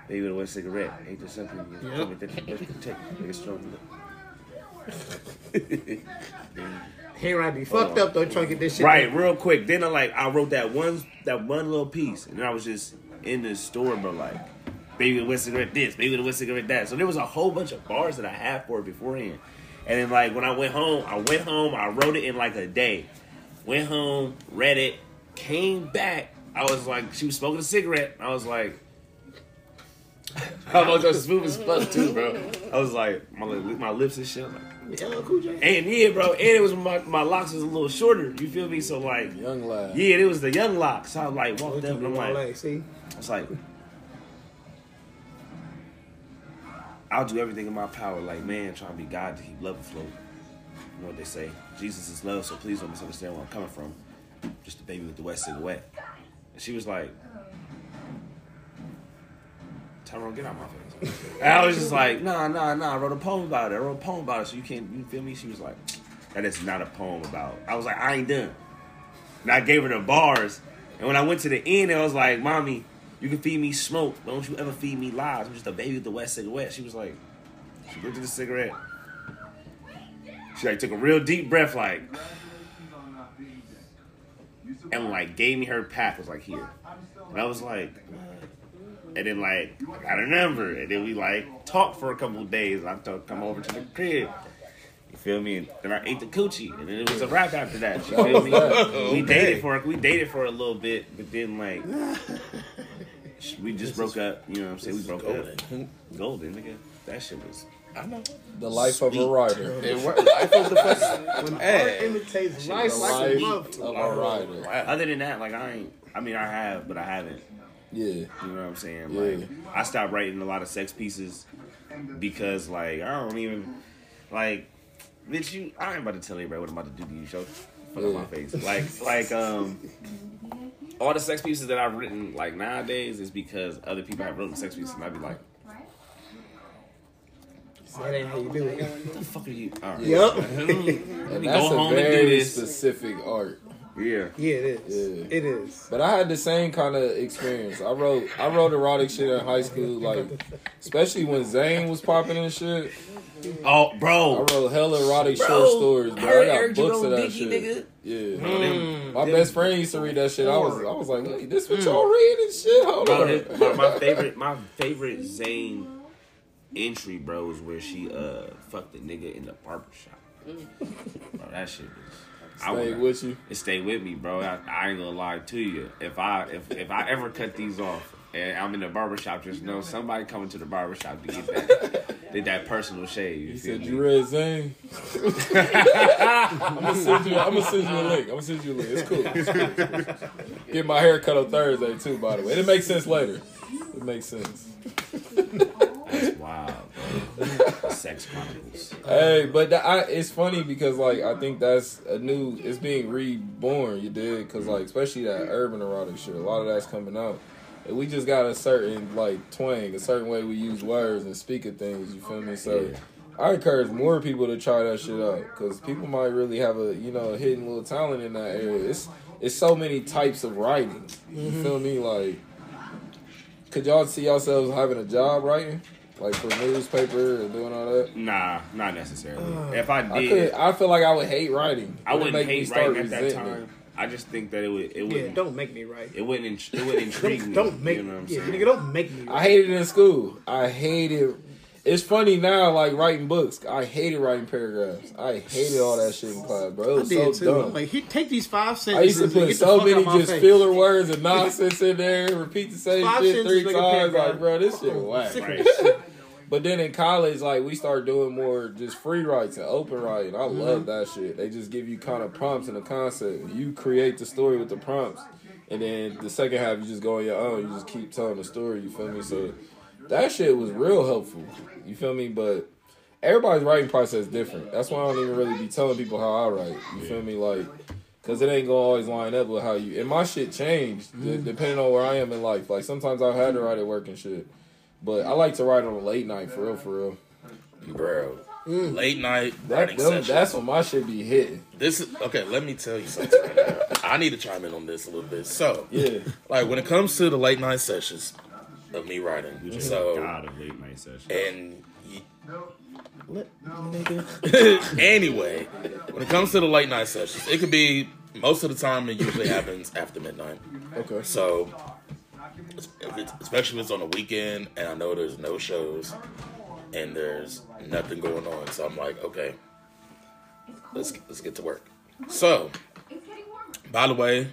"Baby, with one cigarette, ain't this something you Yep. tell me that you can take? Nigga, strong." Here I be fucked up though, trying to get this shit. Right, real quick. Then I like I wrote that one that one little piece, and then I was just in the store, bro. Like, baby with cigarette this, baby with cigarette that. So there was a whole bunch of bars that I had for it beforehand. And then like when I went home, I went home, I wrote it in like a day. Went home, read it, came back. I was like, she was smoking a cigarette. I was like, I was like smooth as fuck too, bro. I was like, my my lips and shit. I was like, LL Cool J. and yeah, bro, and it was my my locks was a little shorter. You feel me? So like, Young lad. yeah, it was the young locks. So I like walked up and I'm like, like, see, I was like, I'll do everything in my power. Like man, trying to be God to keep love afloat. You know what they say? Jesus is love, so please don't misunderstand where I'm coming from. Just a baby with the wet cigarette. And she was like, Tyrone, get out my face. And I was just like, nah, nah, nah. I wrote a poem about it. I wrote a poem about it. So you can't, you feel me? She was like, that is not a poem about. I was like, I ain't done. And I gave her the bars. And when I went to the end, I was like, mommy, you can feed me smoke. but Don't you ever feed me lies. I'm just a baby with the wet cigarette. She was like, she looked at the cigarette. She like took a real deep breath, like, and like gave me her path. Was like here, and I was like, and then like I got a number, and then we like talked for a couple days. I come over to the crib. You feel me? And then I ate the coochie, and then it was a wrap after that. You feel me? We dated for we dated for a little bit, but then like we just broke up. You know what I'm saying? We broke up. Golden, nigga. That shit was. I know. The life of a writer. It worked. Life of the fucking. art Hey. imitates The life like a life motherfucker. of a writer. Other than that, like I ain't. I mean, I have, but I haven't. Yeah. You know what I'm saying? Yeah. Like I stopped writing a lot of sex pieces because like I don't even like bitch you I ain't about to tell anybody what I'm about to do to you, show fuck Yeah. on my face. Like like um all the sex pieces that I've written like nowadays is because other people have written sex pieces and I'd be like, That ain't how you do it. what the fuck are you? All right. Yup. Let And me that's go a home and do very this. specific art. Yeah. Yeah, it is. Yeah. It is. But I had the same kind of experience. I wrote I wrote erotic shit in high school, like especially when Zane was popping and shit. Oh, bro! I bro. wrote hella erotic Bro, short stories, bro. heard I got Eric books of that Dickey, shit. nigga. Yeah. Mm. Them- My them- best friend used to read that shit. I was I was like, wait, this what mm. y'all reading shit? Hold Bro, on. his- my, my favorite, my favorite Zane entry, bro, is where she uh fucked the nigga in the barber shop. Mm. Bro, that shit was. I Stay would- with you. It stay with me, bro. I, I ain't gonna lie to you. If I if if I ever cut these off and I'm in the barber shop, just know somebody coming to the barber shop to get that did that personal shave. You He feel said me? you read Zane. I'm gonna send you. I'm gonna send you a link. I'm gonna send you a link. It's cool. It's cool. It's cool. Get my hair cut on Thursday too. By the way, it makes sense later. It makes sense. That's wild, bro. Sex Chronicles. Hey, but that, I, it's funny because like I think that's a new. It's being reborn. You did because like especially that urban erotic shit. A lot of that's coming out. And we just got a certain like twang, a certain way we use words and speak of things. You feel me? So. Yeah. I encourage more people to try that shit out because people might really have a you know hidden little talent in that area. It's it's so many types of writing. You mm-hmm. feel me? Like, could y'all see yourselves having a job writing, like for newspaper and doing all that? Nah, not necessarily. if I I did, could. I feel like I would hate writing. I It would wouldn't make me hate start writing at that resenting time. it. I just think that it would. It Yeah, wouldn't. don't make me right. It wouldn't. It would intrigue Don't, me. don't make you know what I'm yeah, saying? nigga, don't make me I right. hated it in school. I hated. It's funny now, like writing books. I hated writing paragraphs. I hated all that shit in class, bro. It I was did so too. dumb. Like, he take these five I sentences. used to put so many just face. filler words and nonsense in there, repeat the same Five shit three make times. Like, bro, this shit whack. Sick Right. But then in college, like we start doing more just free writes and open writing. I Mm-hmm. love that shit. They just give you kind of prompts and a concept. You create the story with the prompts, and then the second half you just go on your own. You just keep telling the story. You feel me? So that shit was real helpful. You feel me? But everybody's writing process is different. That's why I don't even really be telling people how I write. You feel me? Like. Cause it ain't gonna always line up with how you and my shit changed Mm-hmm. depending on where I am in life. Like sometimes I've had to write at work and shit, but I like to write on a late night for real, for real. bro. Late night That, writing them, that's when my shit be hitting. This is okay. Let me tell you something. I need to chime in on this a little bit. So, Yeah. like when it comes to the late night sessions of me writing, so God of late night session. and you, anyway, when it comes to the late night sessions, it could be most of the time. It usually happens after midnight. Okay. So, especially if it's on a weekend and I know there's no shows and there's nothing going on, so I'm like, okay, let's let's get to work. So, by the way,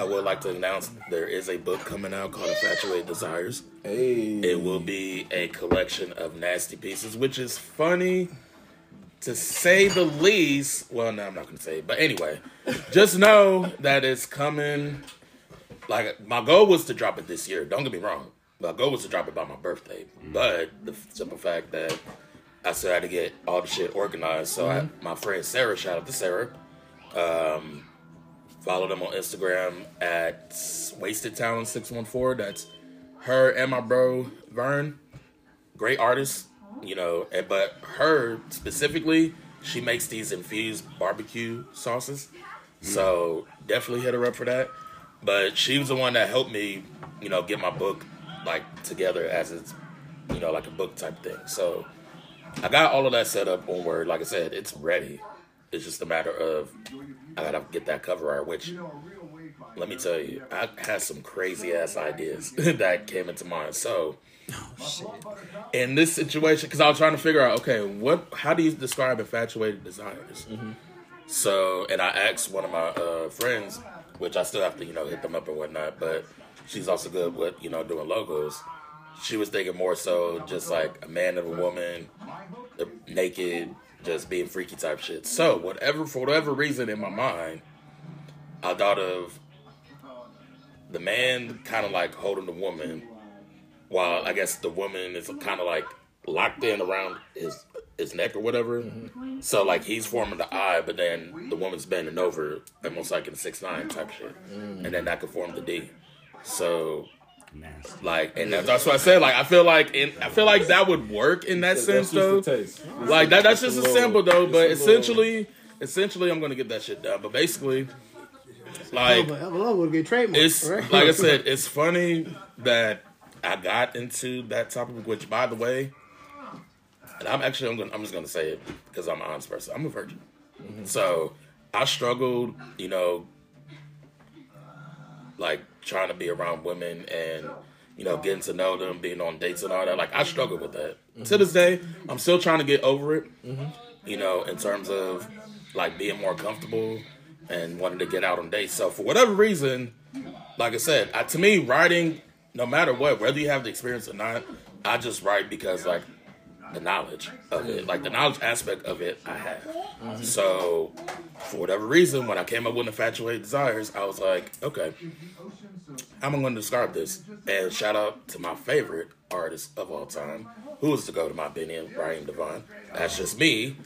I would like to announce there is a book coming out called Infatuated Desires. Hey. It will be a collection of nasty pieces, which is funny to say the least. Well, no, I'm not going to say it. But anyway, just know that it's coming. Like, my goal was to drop it this year. Don't get me wrong. My goal was to drop it by my birthday. But the simple fact that I still had to get all the shit organized. So I, my friend Sarah, shout out to Sarah, um, follow them on Instagram at Wasted Talent 614. That's her and my bro Vern, great artist, you know. But her specifically, she makes these infused barbecue sauces. Mm-hmm. So definitely hit her up for that. But she was the one that helped me, you know, get my book like together as it's, you know, like a book type thing. So I got all of that set up on Word. Like I said, it's ready. It's just a matter of I gotta get that cover art, which let me tell you, I had some crazy ass ideas that came into mind. So, in this situation, because I was trying to figure out, okay, what, how do you describe infatuated desires? So, and I asked one of my uh, friends, which I still have to, you know, hit them up and whatnot, but she's also good with, you know, doing logos. She was thinking more so just like a man and a woman, naked, just being freaky type shit. So, whatever, for whatever reason in my mind, I thought of the man kind of like holding the woman, while I guess the woman is kind of like locked in around his his neck or whatever. Mm-hmm. So like he's forming the eye, but then the woman's bending over, almost like in six nine type shit, mm. and then that could form the D. So Nasty. like, and that, that's what I said. Like I feel like in I feel like that would work in that sense though. Like that, that's just a little- sample though. But essentially, essentially, I'm gonna get that shit done. But basically, like but Avalon would get trademarked. it's like I said, it's funny that I got into that topic. Which, by the way, and I'm actually I'm, gonna, I'm just gonna say it because I'm an honest person. I'm a virgin, so I struggled, you know, like trying to be around women and you know getting to know them, being on dates and all that. Like I struggled with that. Mm-hmm. To this day, I'm still trying to get over it. Mm-hmm. You know, in terms of like being more comfortable and wanting to get out on dates. So for whatever reason, like I said, I, to me, writing, no matter what, whether you have the experience or not, I just write because like the knowledge of it, like the knowledge aspect of it, I have. Mm-hmm. So for whatever reason, when I came up with infatuated desires, I was like, okay, how am I going to describe this? And shout out to my favorite artist of all time, Who is to go to my opinion? Raheem DeVaughn. That's just me.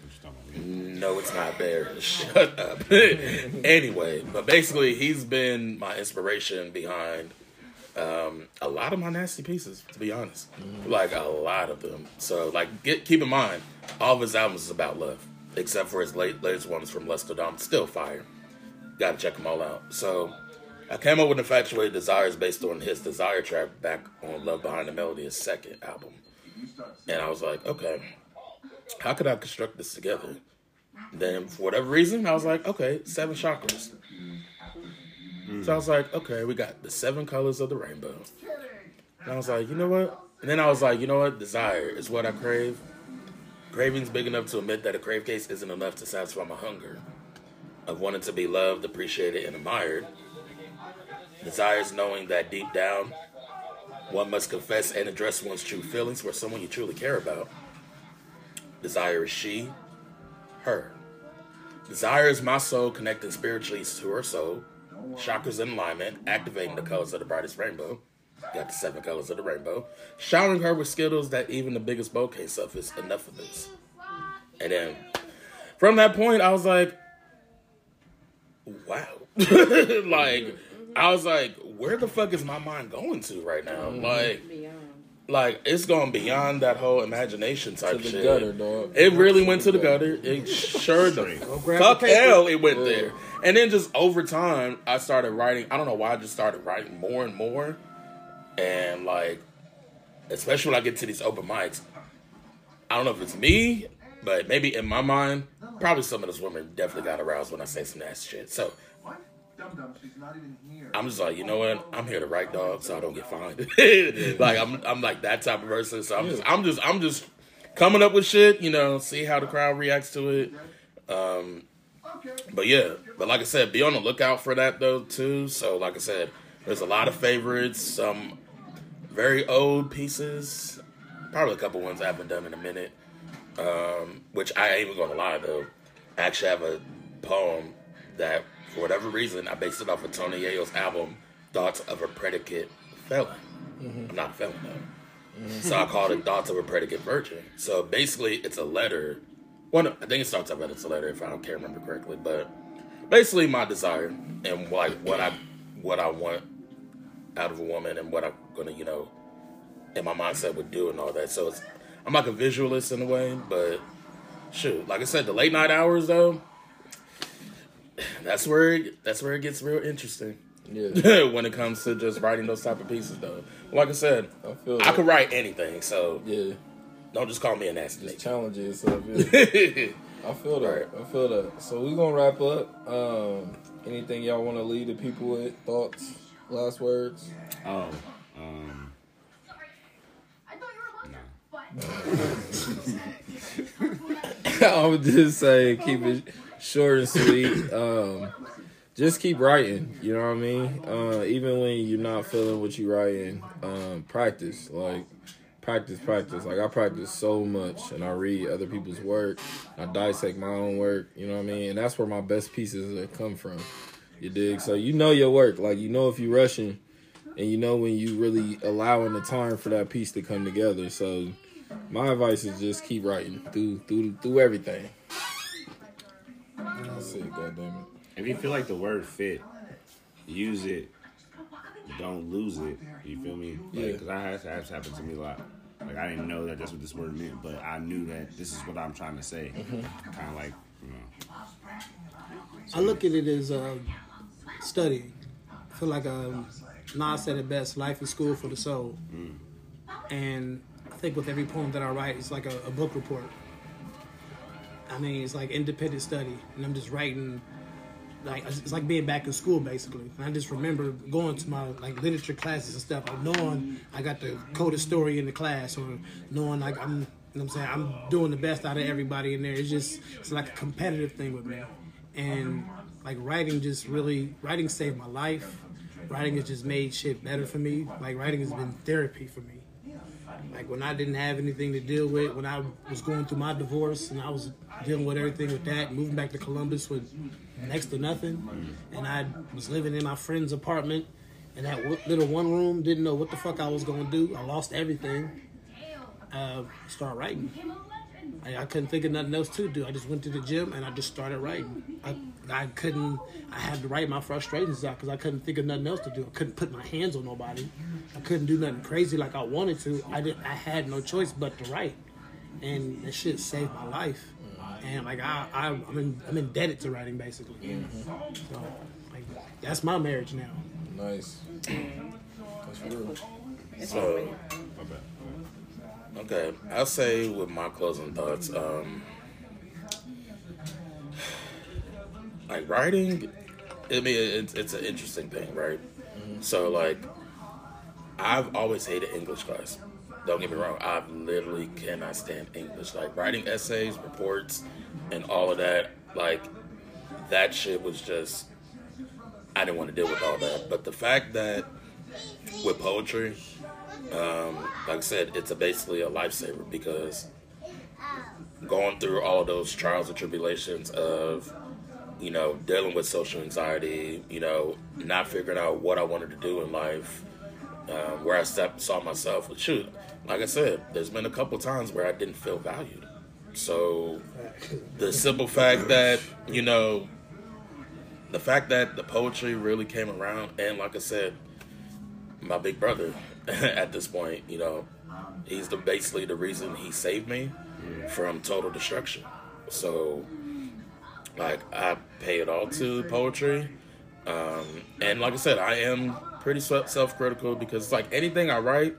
No, it's not there. Shut up. anyway, but basically, he's been my inspiration behind um, a lot of my nasty pieces, to be honest. Like, a lot of them. So, like, get keep in mind, all of his albums is about love, except for his late latest ones from Lester Dom. Still fire. Gotta check them all out. So, I came up with Infatuated Desires based on his Desire track back on Love Behind the Melody, his second album. And I was like, okay, how could I construct this together? Then, for whatever reason, I was like, okay, seven chakras. So I was like, okay, we got the seven colors of the rainbow. And I was like, you know what? And then I was like, you know what? Desire is what I crave. Craving's big enough to admit that a crave case isn't enough to satisfy my hunger of wanting to be loved, appreciated, and admired. Desire is knowing that deep down, one must confess and address one's true feelings for someone you truly care about. Desire is she, her. Desire is my soul connecting spiritually to her soul. Chakras in alignment, activating the colors of the brightest rainbow. Got the seven colors of the rainbow. Showering her with skittles that even the biggest bow can't suffice. Enough of this. And then from that point, I was like, wow. like, I was like, where the fuck is my mind going to right now? Mm-hmm. Like, like it's going beyond that whole imagination type To the shit. gutter, dog. It really went to the gutter. It sure the grab fuck hell it went Yeah. there. And then just over time, I started writing. I don't know why I just started writing more and more. And like, especially when I get to these open mics, I don't know if it's me, but maybe in my mind, probably some of those women definitely got aroused when I say some nasty shit. So I'm just like, you know what? I'm here to write dog, so I don't get fined. like I'm, I'm like that type of person. So I'm just, I'm just, I'm just coming up with shit. You know, see how the crowd reacts to it. Um, but yeah, but like I said, be on the lookout for that though too. So like I said, there's a lot of favorites, some very old pieces, probably a couple ones I haven't done in a minute. Um, which I ain't even gonna lie though, I actually have a poem that for whatever reason I based it off of Tony Yayo's album Thoughts of a Predicate Felon. I'm not a felon though. So I called it Thoughts of a Predicate Virgin. So basically it's a letter. Well, no, I think it starts that it's a letter if I don't can't remember correctly, but basically my desire and like what I what I want out of a woman and what I'm gonna, you know, in my mindset would do and all that. So it's I'm like a visualist in a way, but shoot, like I said, the late night hours though, that's where it, that's where it gets real interesting Yeah, when it comes to just writing those type of pieces though. Like I said, I feel I could write anything, so Yeah, don't just call me a nasty just nigga. challenge yourself. Yeah. I feel that. Right. I feel that. So we gonna wrap up. Um, anything y'all want to leave the people with? Thoughts? Last words? Oh, um, I would just say keep it short and sweet. Um, just keep writing. You know what I mean? Uh, even when you're not feeling what you're writing, um, practice. Like practice, practice. Like I practice so much, and I read other people's work. I dissect my own work. You know what I mean? And that's where my best pieces come from. You dig? So you know your work. Like you know if you're rushing, and you know when you really allowing the time for that piece to come together. So my advice is just keep writing through through through everything. That's it, goddamn if you feel like the word fit, use it. Don't lose it. You feel me? Yeah. Because I had that's happened to me a lot. Like I didn't know that that's what this word meant, but I knew that this is what I'm trying to say. Kind of like, you know. I look at it as uh, studying. I feel like um, Nas said it best: "Life is school for the soul." And I think with every poem that I write, it's like a, a book report. I mean, it's like independent study, and I'm just writing. Like it's like being back in school, basically. And I just remember going to my like literature classes and stuff, or knowing I got the coded story in the class, or knowing like I'm, you know I'm saying, I'm doing the best out of everybody in there. It's just it's like a competitive thing with me, and like writing just really writing saved my life. Writing has just made shit better for me. Like writing has been therapy for me. Like when I didn't have anything to deal with, when I was going through my divorce and I was dealing with everything with that, moving back to Columbus with next to nothing, and I was living in my friend's apartment in that little one room, didn't know what the fuck I was gonna do. I lost everything. uh, start writing. I, I couldn't think of nothing else to do. I just went to the gym and I just started writing. I, I couldn't. I had to write my frustrations out because I couldn't think of nothing else to do. I couldn't put my hands on nobody. I couldn't do nothing crazy like I wanted to. I did. I had no choice but to write, and that shit saved my life. And like I, I I'm, in, I'm indebted to writing basically. So like that's my marriage now. Nice. That's real. So, okay, I'll say with my closing thoughts, um, like writing, I mean, it's, it's an interesting thing, right? So, like, I've always hated English class. Don't get me wrong, I literally cannot stand English. Like, writing essays, reports, and all of that, like, that shit was just, I didn't want to deal with all that. But the fact that with poetry, um, like I said, it's a basically a lifesaver because going through all those trials and tribulations of, you know, dealing with social anxiety, you know, not figuring out what I wanted to do in life, um, where I stepped, saw myself. Shoot, like I said, there's been a couple times where I didn't feel valued. So the simple fact that, you know, the fact that the poetry really came around, and like I said, my big brother at this point, you know, he's the basically the reason he saved me from total destruction. So, like, I pay it all to poetry, um, and like I said, I am pretty self critical because it's like anything I write,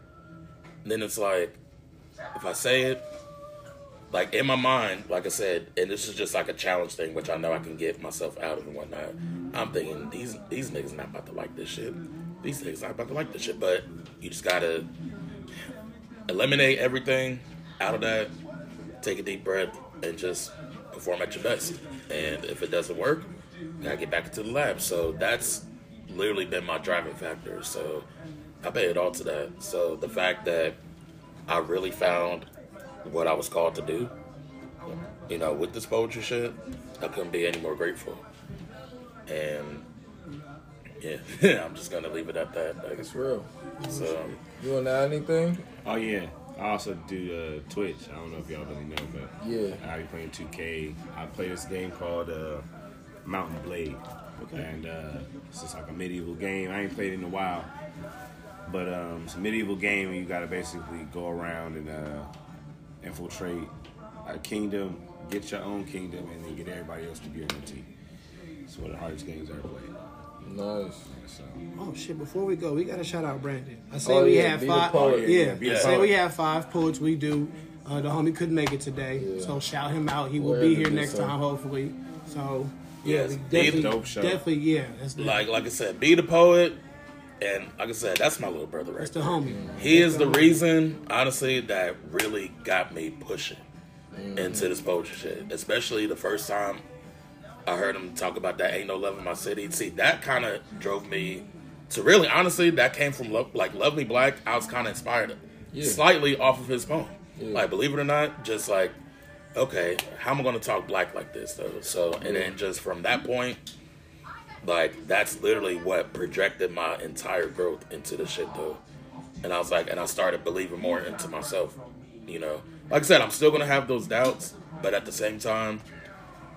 then it's like if I say it, like in my mind, like I said, and this is just like a challenge thing, which I know I can get myself out of and whatnot. I'm thinking these these niggas not about to like this shit. These niggas not about to like this shit. But you just gotta eliminate everything out of that, take a deep breath, and just perform at your best. And if it doesn't work, you gotta get back into the lab. So that's literally been my driving factor. So I pay it all to that. So the fact that I really found what I was called to do, you know, with this poetry shit, I couldn't be any more grateful. And yeah, I'm just gonna leave it at that. Like, That's real. so um, You want to add anything? Oh yeah. I also do uh, Twitch. I don't know if y'all really know, but Yeah. I be playing 2K. I play this game called uh, Mount & Blade, and uh, it's just like a medieval game. I ain't played it in a while, but um, it's a medieval game, and you gotta basically go around and uh, infiltrate a kingdom, get your own kingdom, and then get everybody else to be on your team. It's one of the hardest games I ever played. Nice. So Oh shit! Before we go, we gotta shout out Brandon. I say Oh, we yeah, have be five. poet. yeah, Yeah, be I say we have five poets. We do. Uh, the homie couldn't make it today, Yeah. so shout him out. He will Wherever be here next is, time, hopefully. So Yes, we definitely, dope show. definitely, yeah. That's like like I said, be the poet, and like I said, that's my little brother right that's the there. homie. He is the reason, honestly, that really got me pushing into this poetry shit. Especially the first time I heard him talk about that ain't no love in my city. See, that kind of drove me to really, honestly, that came from Lo- like Love Me Black. I was kind of inspired Yeah. slightly off of his poem. Yeah. Like, believe it or not, just like, okay, how am I going to talk black like this though? So, and then just from that point, like that's literally what projected my entire growth into the shit though. And I was like, and I started believing more into myself. You know, like I said, I'm still gonna have those doubts, but at the same time,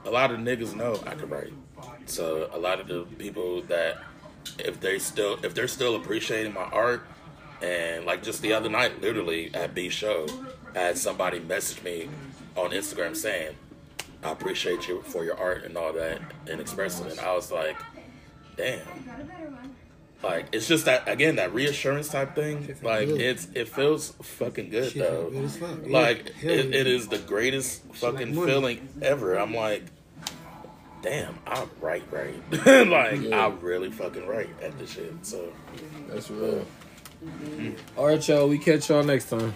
a lot of niggas know I can write. So a lot of the people that if they still if they're still appreciating my art, and like just the other night, literally at B show, I had somebody message me on Instagram saying, "I appreciate you for your art and all that and expressing it." I was like, "Damn." Like it's just that again that reassurance type thing. Like good. it's it feels fucking good Shit though. good. Yeah. Like Hell it, it is the greatest fucking money. feeling ever. I'm like, damn, I write right. right. like Yeah. I really fucking write at this shit. So That's real. Mm-hmm. All right, y'all. We catch y'all next time.